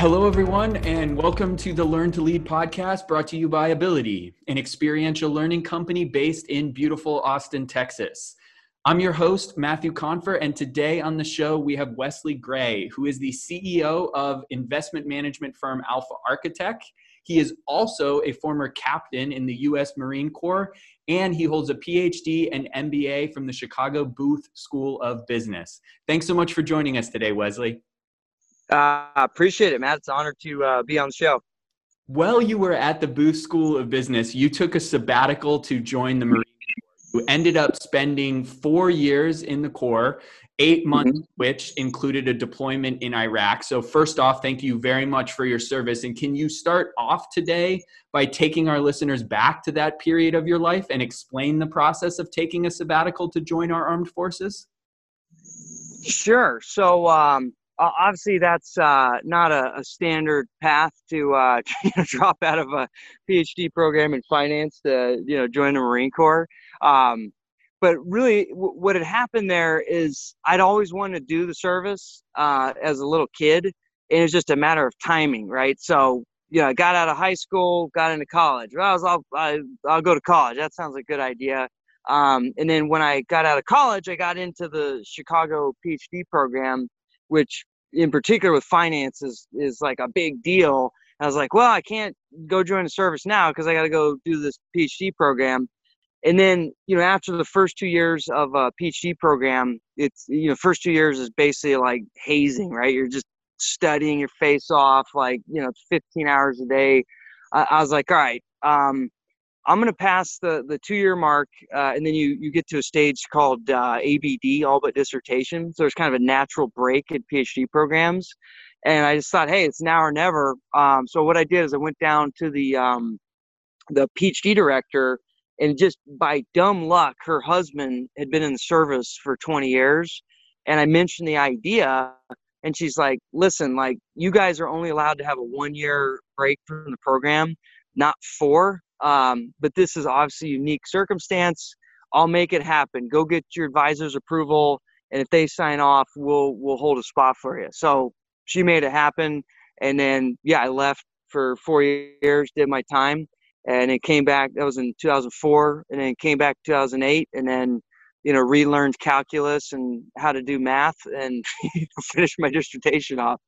Hello, everyone, and welcome to the Learn to Lead podcast brought to you by Abilitie, an experiential learning company based in beautiful Austin, Texas. I'm your host, Matthew Confer, and today on the show we have Wesley Gray, who is the CEO of investment management firm Alpha Architect. He is also a former captain in the U.S. Marine Corps, and he holds a PhD and MBA from the Chicago Booth School of Business. Thanks so much for joining us today, Wesley. Uh, appreciate it, Matt. It's an honor to uh, be on the show. While you were at the Booth School of Business, you took a sabbatical to join the Marine Corps. You ended up spending four years in the Corps, eight months, mm-hmm. which included a deployment in Iraq. So, first off, thank you very much for your service. And can you start off today by taking our listeners back to that period of your life and explain the process of taking a sabbatical to join our armed forces? Sure. So, um, obviously that's uh, not a, a, standard path to uh, you know, drop out of a PhD program in finance to you know join the Marine Corps. Um, but really, w- what had happened there is I'd always wanted to do the service uh, as a little kid, and it's just a matter of timing, right? So you know, I got out of high school, got into college. Well, I was, I'll, I, I'll go to college. That sounds like a good idea. Um, and then when I got out of college, I got into the Chicago PhD program which in particular with finance is, like a big deal. I was like, well, I can't go join the service now because I got to go do this PhD program. And then, you know, after the first two years of a PhD program, it's, you know, first two years is basically like hazing, right? You're just studying your face off, like, you know, 15 hours a day. I, I was like, all right, um, I'm going to pass the the two year mark, uh, and then you you get to a stage called uh, ABD, all but dissertation. So there's kind of a natural break in PhD programs, and I just thought, hey, it's now or never. Um, so what I did is I went down to the um, the PhD director, and just by dumb luck, her husband had been in the service for 20 years, and I mentioned the idea, and she's like, listen, like you guys are only allowed to have a one year break from the program, not four um, but this is obviously unique circumstance. I'll make it happen. Go get your advisor's approval, and if they sign off, we'll we'll hold a spot for you. So she made it happen, and then yeah, I left for four years, did my time, and it came back. That was in 2004, and then came back 2008, and then you know relearned calculus and how to do math, and finished my dissertation off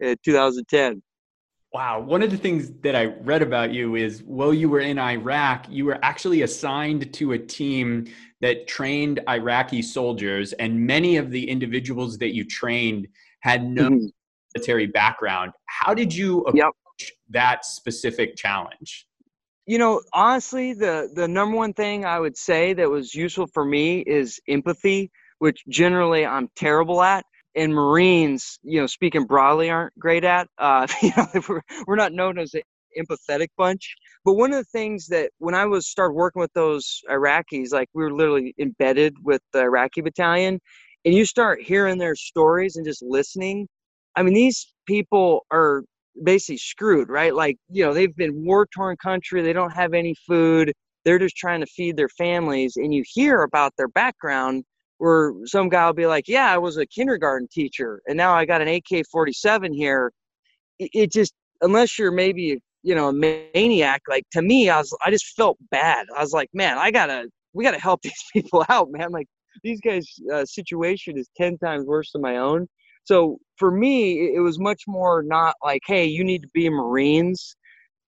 in 2010. Wow. One of the things that I read about you is while you were in Iraq, you were actually assigned to a team that trained Iraqi soldiers, and many of the individuals that you trained had no mm-hmm. military background. How did you approach yep. that specific challenge? You know, honestly, the the number one thing I would say that was useful for me is empathy, which generally I'm terrible at and Marines, you know, speaking broadly, aren't great at. Uh, you know, we're, we're not known as an empathetic bunch. But one of the things that when I was started working with those Iraqis, like we were literally embedded with the Iraqi battalion, and you start hearing their stories and just listening. I mean, these people are basically screwed, right? Like, you know, they've been war torn country, they don't have any food, they're just trying to feed their families, and you hear about their background where some guy will be like, "Yeah, I was a kindergarten teacher, and now I got an AK-47 here." It, just, unless you're maybe you know a maniac, like to me, I was, I just felt bad. I was like, "Man, I gotta, we gotta help these people out, man." Like these guys' uh, situation is ten times worse than my own. So for me, it was much more not like, "Hey, you need to be Marines."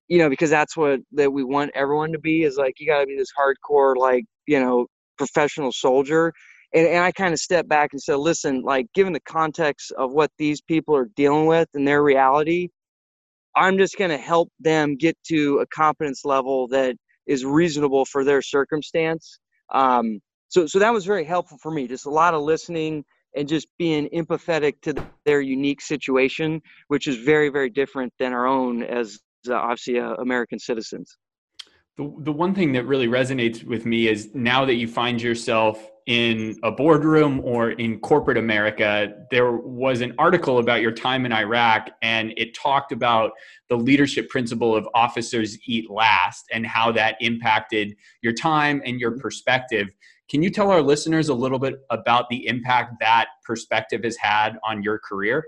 You know, because that's what that we want everyone to be is like you got to be this hardcore, like you know, professional soldier and, and I kind of stepped back and said, listen, like given the context of what these people are dealing with and their reality, I'm just going to help them get to a competence level that is reasonable for their circumstance. Um, so, so that was very helpful for me. Just a lot of listening and just being empathetic to their unique situation, which is very, very different than our own as uh, obviously uh, American citizens. The, the one thing that really resonates with me is now that you find yourself in a boardroom or in corporate America, there was an article about your time in Iraq, and it talked about the leadership principle of officers eat last and how that impacted your time and your mm-hmm. perspective. Can you tell our listeners a little bit about the impact that perspective has had on your career?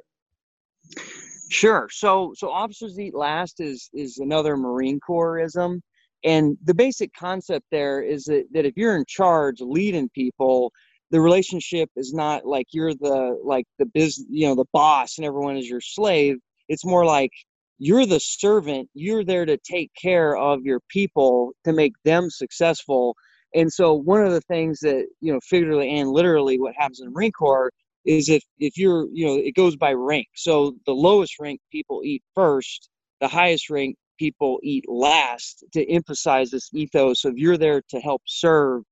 Sure. So so officers eat last is is another Marine Corpsism. And the basic concept there is that, that if you're in charge leading people, the relationship is not like you're the like the business you know the boss and everyone is your slave. It's more like you're the servant. You're there to take care of your people to make them successful. And so one of the things that you know figuratively and literally what happens in the marine corps is if if you're you know it goes by rank. So the lowest rank people eat first the highest rank people eat last to emphasize this ethos of you're there to help serve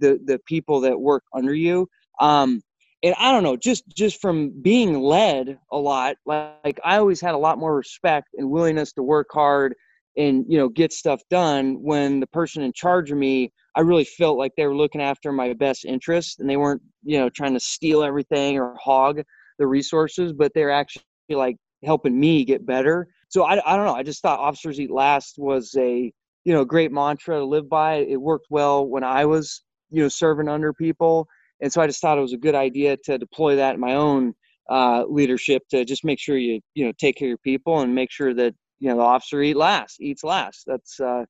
the the people that work under you. Um and i don't know just just from being led a lot like, like i always had a lot more respect and willingness to work hard and you know get stuff done when the person in charge of me i really felt like they were looking after my best interest and they weren't you know trying to steal everything or hog the resources but they're actually like helping me get better so I, I don't know i just thought officers eat last was a you know great mantra to live by. It worked well when i was you know serving under people. And so i just thought it was a good idea to deploy that in my own uh, leadership to just make sure you you know take care of your people and make sure that you know the officer eat last eats last. That's uh,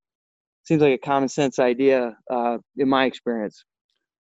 seems like a common sense idea uh, in my experience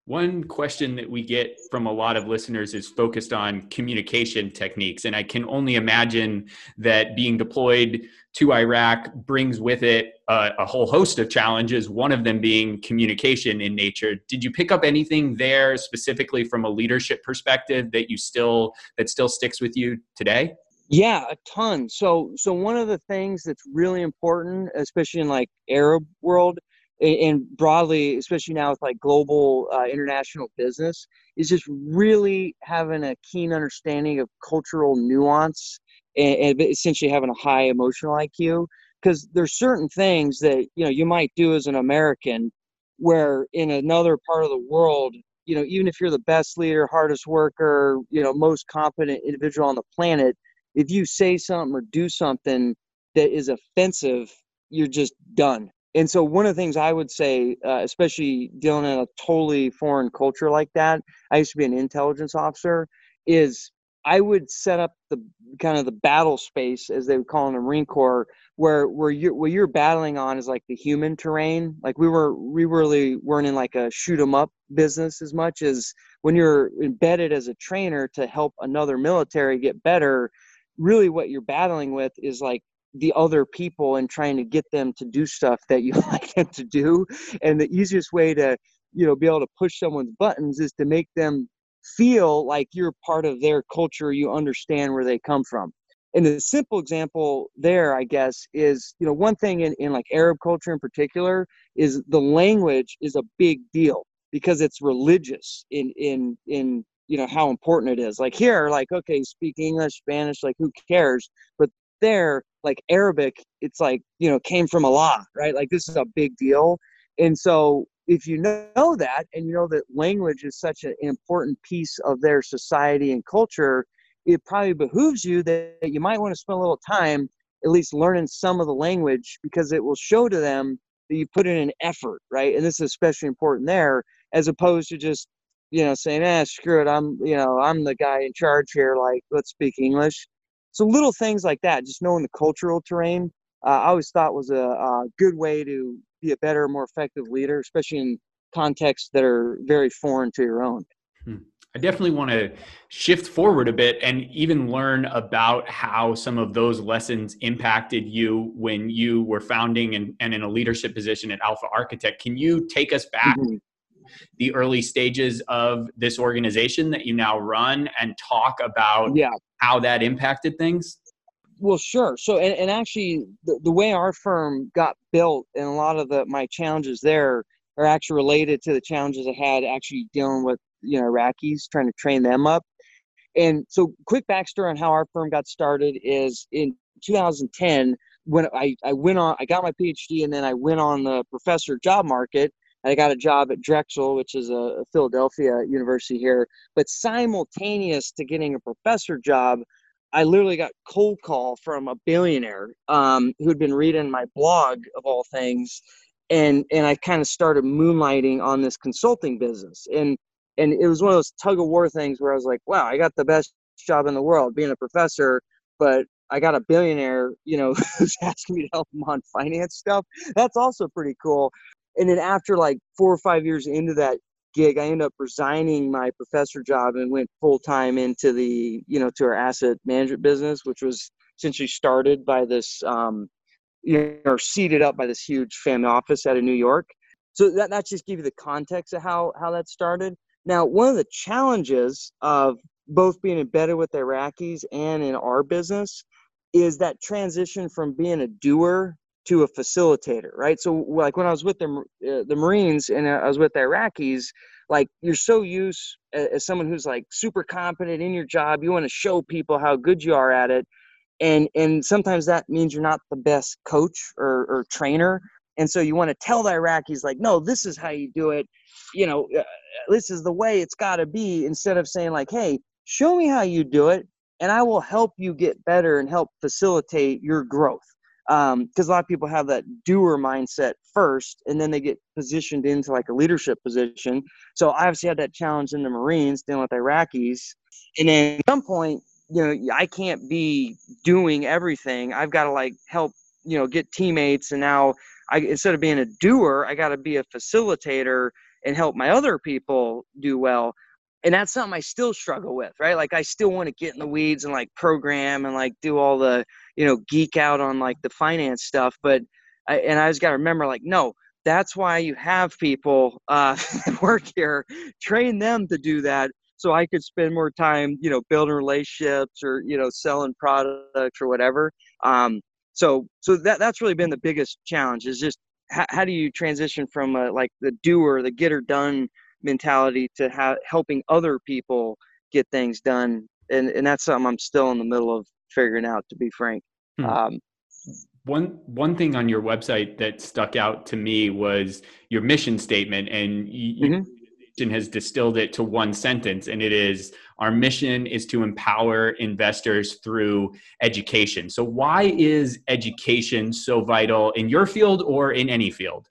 one question that we get from a lot of listeners is focused on communication techniques. And I can only imagine that being deployed to Iraq brings with it a, a, whole host of challenges, one of them being communication in nature. Did you pick up anything there specifically from a leadership perspective that you still that still sticks with you today? Yeah, a ton. So so one of the things that's really important, especially in like Arab world, and broadly, especially now with like global uh, international business, is just really having a keen understanding of cultural nuance and, and essentially having a high emotional IQ. Because there's certain things that you know you might do as an American, where in another part of the world, you know, even if you're the best leader, hardest worker, you know, most competent individual on the planet, if you say something or do something that is offensive, you're just done and so one of the things I would say, uh, especially dealing in a totally foreign culture like that, I used to be an intelligence officer, is I would set up the kind of the battle space, as they would call in the Marine Corps, where where you what you're battling on is like the human terrain. Like we were we really weren't in like a shoot 'em up business as much as when you're embedded as a trainer to help another military get better. Really, what you're battling with is like the other people and trying to get them to do stuff that you like them to do. And the easiest way to you know be able to push someone's buttons is to make them feel like you're part of their culture you understand where they come from. And the simple example there i guess is you know one thing in, in like arab culture in particular is the language is a big deal because it's religious in in in you know how important it is. Like here like okay speak english spanish like who cares? But there like arabic it's like you know came from allah right? Like this is a big deal. And so if you know that and you know that language is such an important piece of their society and culture it probably behooves you that you might want to spend a little time at least learning some of the language because it will show to them that you put in an effort right? And this is especially important there as opposed to just you know saying ah screw it i'm you know i'm the guy in charge here like let's speak english so little things like that, just knowing the cultural terrain, uh, I always thought was a, a, good way to be a better, more effective leader, especially in contexts that are very foreign to your own. Hmm. I definitely want to shift forward a bit and even learn about how some of those lessons impacted you when you were founding and, and in a leadership position at Alpha Architect. Can you take us back mm-hmm the early stages of this organization that you now run and talk about yeah. how that impacted things? Well, sure. So, and, and actually, the, the way our firm got built and a lot of the my challenges there are actually related to the challenges I had actually dealing with you know Iraqis, trying to train them up. And so, quick backstory on how our firm got started is in 2010 when I, I went on, I got my PhD, and then I went on the professor job market I got a job at Drexel, which is a Philadelphia university here. But simultaneous to getting a professor job, I literally got cold call from a billionaire um, who'd been reading my blog of all things, and and I kind of started moonlighting on this consulting business. And and it was one of those tug of war things where I was like, wow, I got the best job in the world being a professor, but I got a billionaire, you know, who's asking me to help him on finance stuff. That's also pretty cool. And then after like four or five years into that gig, I ended up resigning my professor job and went full time into the, you know, to our asset management business, which was essentially started by this, um, you know, seated up by this huge family office out of New York. So that, that just give you the context of how, how that started. Now, one of the challenges of both being embedded with the Iraqis and in our business is that transition from being a doer to a facilitator, right? So like when I was with the uh, the Marines and I was with the Iraqis, like you're so used as someone who's like super competent in your job, you want to show people how good you are at it, and and sometimes that means you're not the best coach or, or trainer, and so you want to tell the Iraqis like, no, this is how you do it, you know, uh, this is the way it's got to be, instead of saying like, hey, show me how you do it, and I will help you get better and help facilitate your growth because um, a lot of people have that doer mindset first and then they get positioned into like a leadership position. So i obviously had that challenge in the marines dealing with iraqis. And then at some point you know i can't be doing everything. I've got to like help you know get teammates and now i instead of being a doer i got to be a facilitator and help my other people do well and that's something I still struggle with, right? Like I still want to get in the weeds and like program and like do all the, you know, geek out on like the finance stuff. But I, and I just got to remember, like, no, that's why you have people uh, work here, train them to do that, so I could spend more time, you know, building relationships or you know, selling products or whatever. Um, so so that that's really been the biggest challenge is just how, how do you transition from a, like the doer, the getter done mentality to ha- helping other people get things done and and that's something i'm still in the middle of figuring out to be frank hmm. um, one one thing on your website that stuck out to me was your mission statement and you, mm-hmm. has distilled it to one sentence and it is our mission is to empower investors through education so why is education so vital in your field or in any field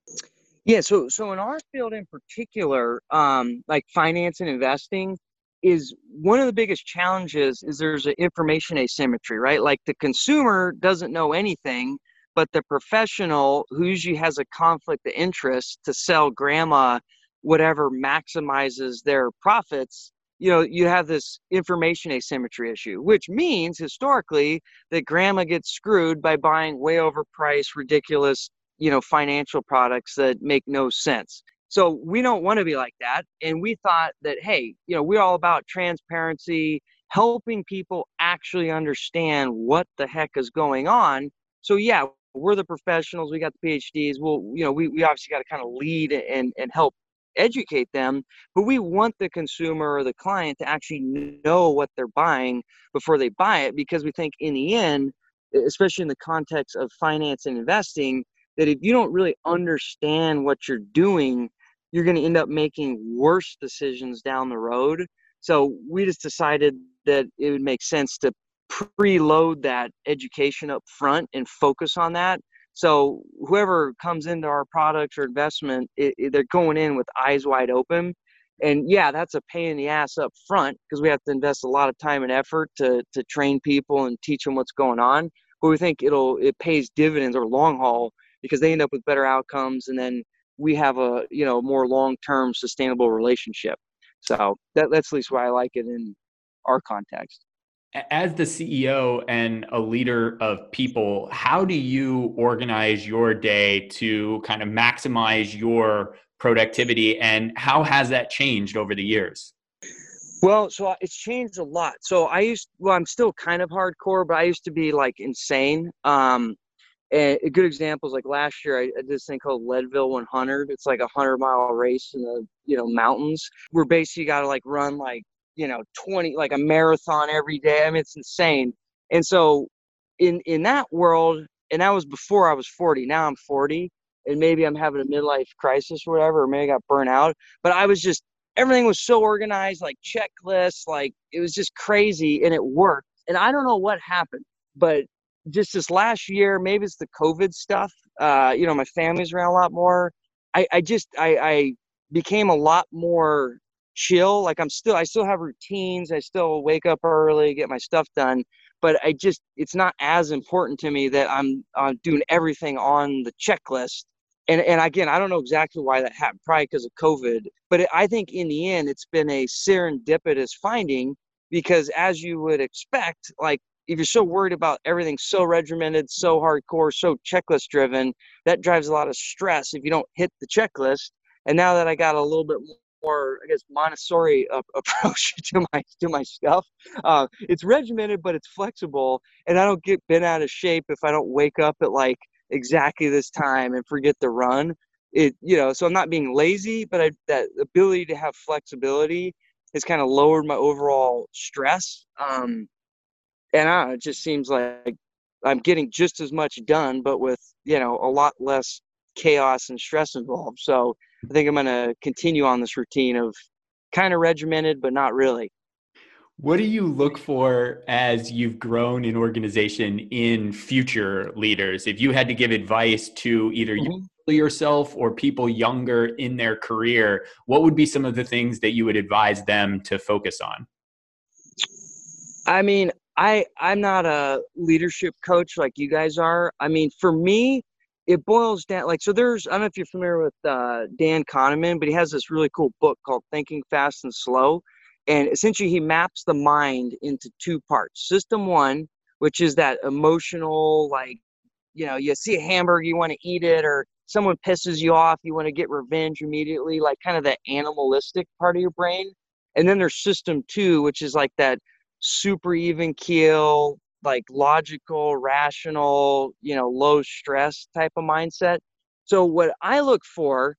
yeah, so so in our field in particular, um, like finance and investing, is one of the biggest challenges is there's an information asymmetry, right? Like the consumer doesn't know anything, but the professional who usually has a conflict of interest to sell grandma whatever maximizes their profits you know you have this information asymmetry issue which means historically that grandma gets screwed by buying way overpriced ridiculous you know financial products that make no sense. So we don't want to be like that and we thought that hey you know we're all about transparency helping people actually understand what the heck is going on. So yeah we're the professionals we got the phds well you know we, we obviously got to kind of lead and and help educate them but we want the consumer or the client to actually know what they're buying before they buy it because we think in the end especially in the context of finance and investing that if you don't really understand what you're doing, you're going to end up making worse decisions down the road. So we just decided that it would make sense to preload that education up front and focus on that. So whoever comes into our product or investment, it, it, they're going in with eyes wide open. And yeah, that's a pain in the ass up front because we have to invest a lot of time and effort to to train people and teach them what's going on. But we think it'll it pays dividends or long haul because they end up with better outcomes and then we have a you know more long-term sustainable relationship. So that, that's at least why i like it in our context. As the ceo and a leader of people how do you organize your day to kind of maximize your productivity and how has that changed over the years? Well so it's changed a lot. So i used well i'm still kind of hardcore but i used to be like insane. Um and a good example is like last year, I, did this thing called Leadville 100. It's like a hundred mile race in the you know mountains. We're basically got to like run like you know 20 like a marathon every day. I mean, it's insane. And so in in that world, and that was before I was 40. Now I'm 40, and maybe I'm having a midlife crisis or whatever, or maybe I got burnt out. But I was just everything was so organized, like checklists, like it was just crazy, and it worked. And I don't know what happened, but just this last year, maybe it's the COVID stuff. Uh, you know, my family's around a lot more. I, I just I, I became a lot more chill. Like I'm still I still have routines. I still wake up early, get my stuff done. but I just it's not as important to me that I'm doing everything on the checklist. And and again, I don't know exactly why that happened, probably because of COVID. But it, I think in the end, it's been a serendipitous finding because, as you would expect, like if you're so worried about everything so regimented, so hardcore, so checklist driven, that drives a lot of stress if you don't hit the checklist. And now that I got a little bit more, I guess, Montessori approach to my to my stuff, uh, it's regimented, but it's flexible, and I don't get bent out of shape if I don't wake up at like exactly this time and forget to run. It you know, so I'm not being lazy, but I, that ability to have flexibility has kind of lowered my overall stress. Um, and I know, it just seems like I'm getting just as much done, but with you know a lot less chaos and stress involved. So I think I'm going to continue on this routine of kind of regimented, but not really. What do you look for as you've grown in organization in future leaders? If you had to give advice to either mm-hmm. yourself or people younger in their career, what would be some of the things that you would advise them to focus on? I mean, I I'm not a leadership coach like you guys are. I mean, for me, it boils down like so. There's I don't know if you're familiar with uh, Dan Kahneman, but he has this really cool book called Thinking Fast and Slow, and essentially he maps the mind into two parts. System one, which is that emotional, like you know, you see a hamburger, you want to eat it, or someone pisses you off, you want to get revenge immediately, like kind of the animalistic part of your brain. And then there's system two, which is like that super even keel, like logical, rational, you know, low stress type of mindset. So what I look for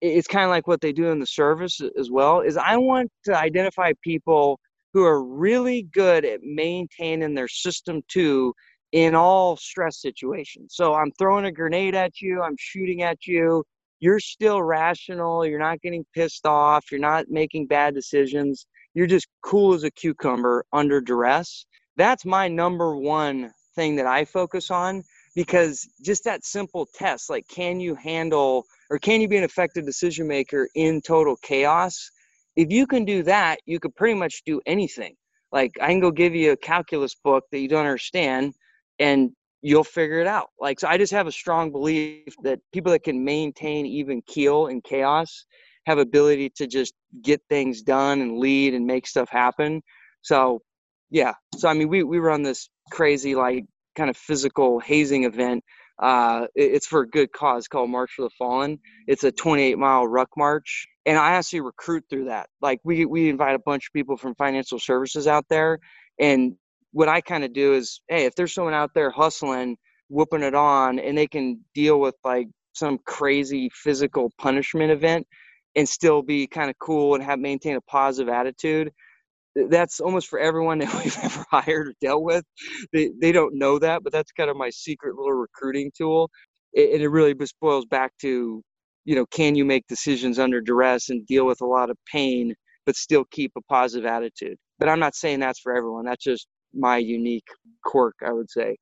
it's kind of like what they do in the service as well is I want to identify people who are really good at maintaining their system two in all stress situations. So I'm throwing a grenade at you, I'm shooting at you, you're still rational, you're not getting pissed off, you're not making bad decisions you're just cool as a cucumber under duress. That's my number one thing that I focus on because just that simple test like, can you handle or can you be an effective decision maker in total chaos? If you can do that, you could pretty much do anything. Like, I can go give you a calculus book that you don't understand and you'll figure it out. Like, so I just have a strong belief that people that can maintain even keel in chaos have ability to just get things done and lead and make stuff happen. So yeah. So I mean we we run this crazy like kind of physical hazing event. Uh, it's for a good cause called March for the Fallen. It's a 28 mile ruck march, and I actually recruit through that. Like we we invite a bunch of people from financial services out there, and what I kind of do is, hey, if there's someone out there hustling, whooping it on, and they can deal with like some crazy physical punishment event, and still be kind of cool and have maintain a positive attitude that's almost for everyone that we've ever hired or dealt with. They, they don't know that but that's kind of my secret little recruiting tool and it really just boils back to you know can you make decisions under duress and deal with a lot of pain but still keep a positive attitude? But i'm not saying that's for everyone that's just my unique quirk i would say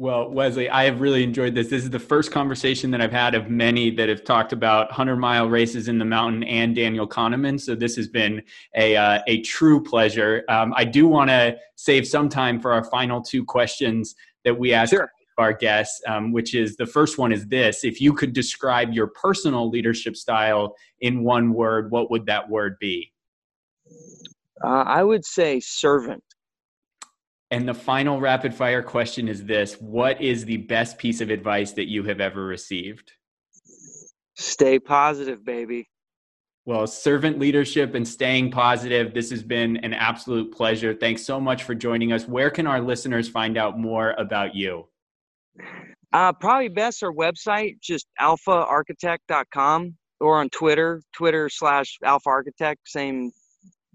well, Wesley, I have really enjoyed this. This is the first conversation that I've had of many that have talked about 100 mile races in the mountain and Daniel Kahneman. So this has been a, uh, a true pleasure. Um, I do want to save some time for our final two questions that we ask sure. our guests, um, which is the first one is this If you could describe your personal leadership style in one word, what would that word be? Uh, I would say servant. And the final rapid fire question is this What is the best piece of advice that you have ever received? Stay positive, baby. Well, servant leadership and staying positive. This has been an absolute pleasure. Thanks so much for joining us. Where can our listeners find out more about you? Uh, probably best our website, just alphaarchitect.com or on Twitter, Twitter slash alpha architect, same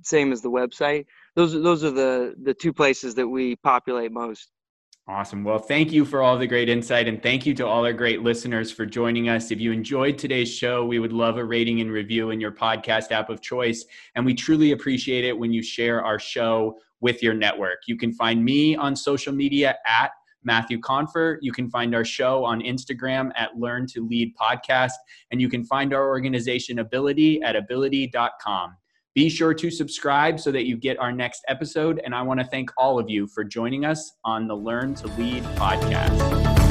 same as the website those those are the the two places that we populate most. Awesome. Well, thank you for all the great insight and thank you to all our great listeners for joining us. If you enjoyed today's show, we would love a rating and review in your podcast app of choice. And we truly appreciate it when you share our show with your network. You can find me on social media at Matthew Confer. You can find our show on Instagram at Learn to Lead Podcast. And you can find our organization Abilitie at abilitie.com. Be sure to subscribe so that you get our next episode. And I want to thank all of you for joining us on the Learn to Lead podcast.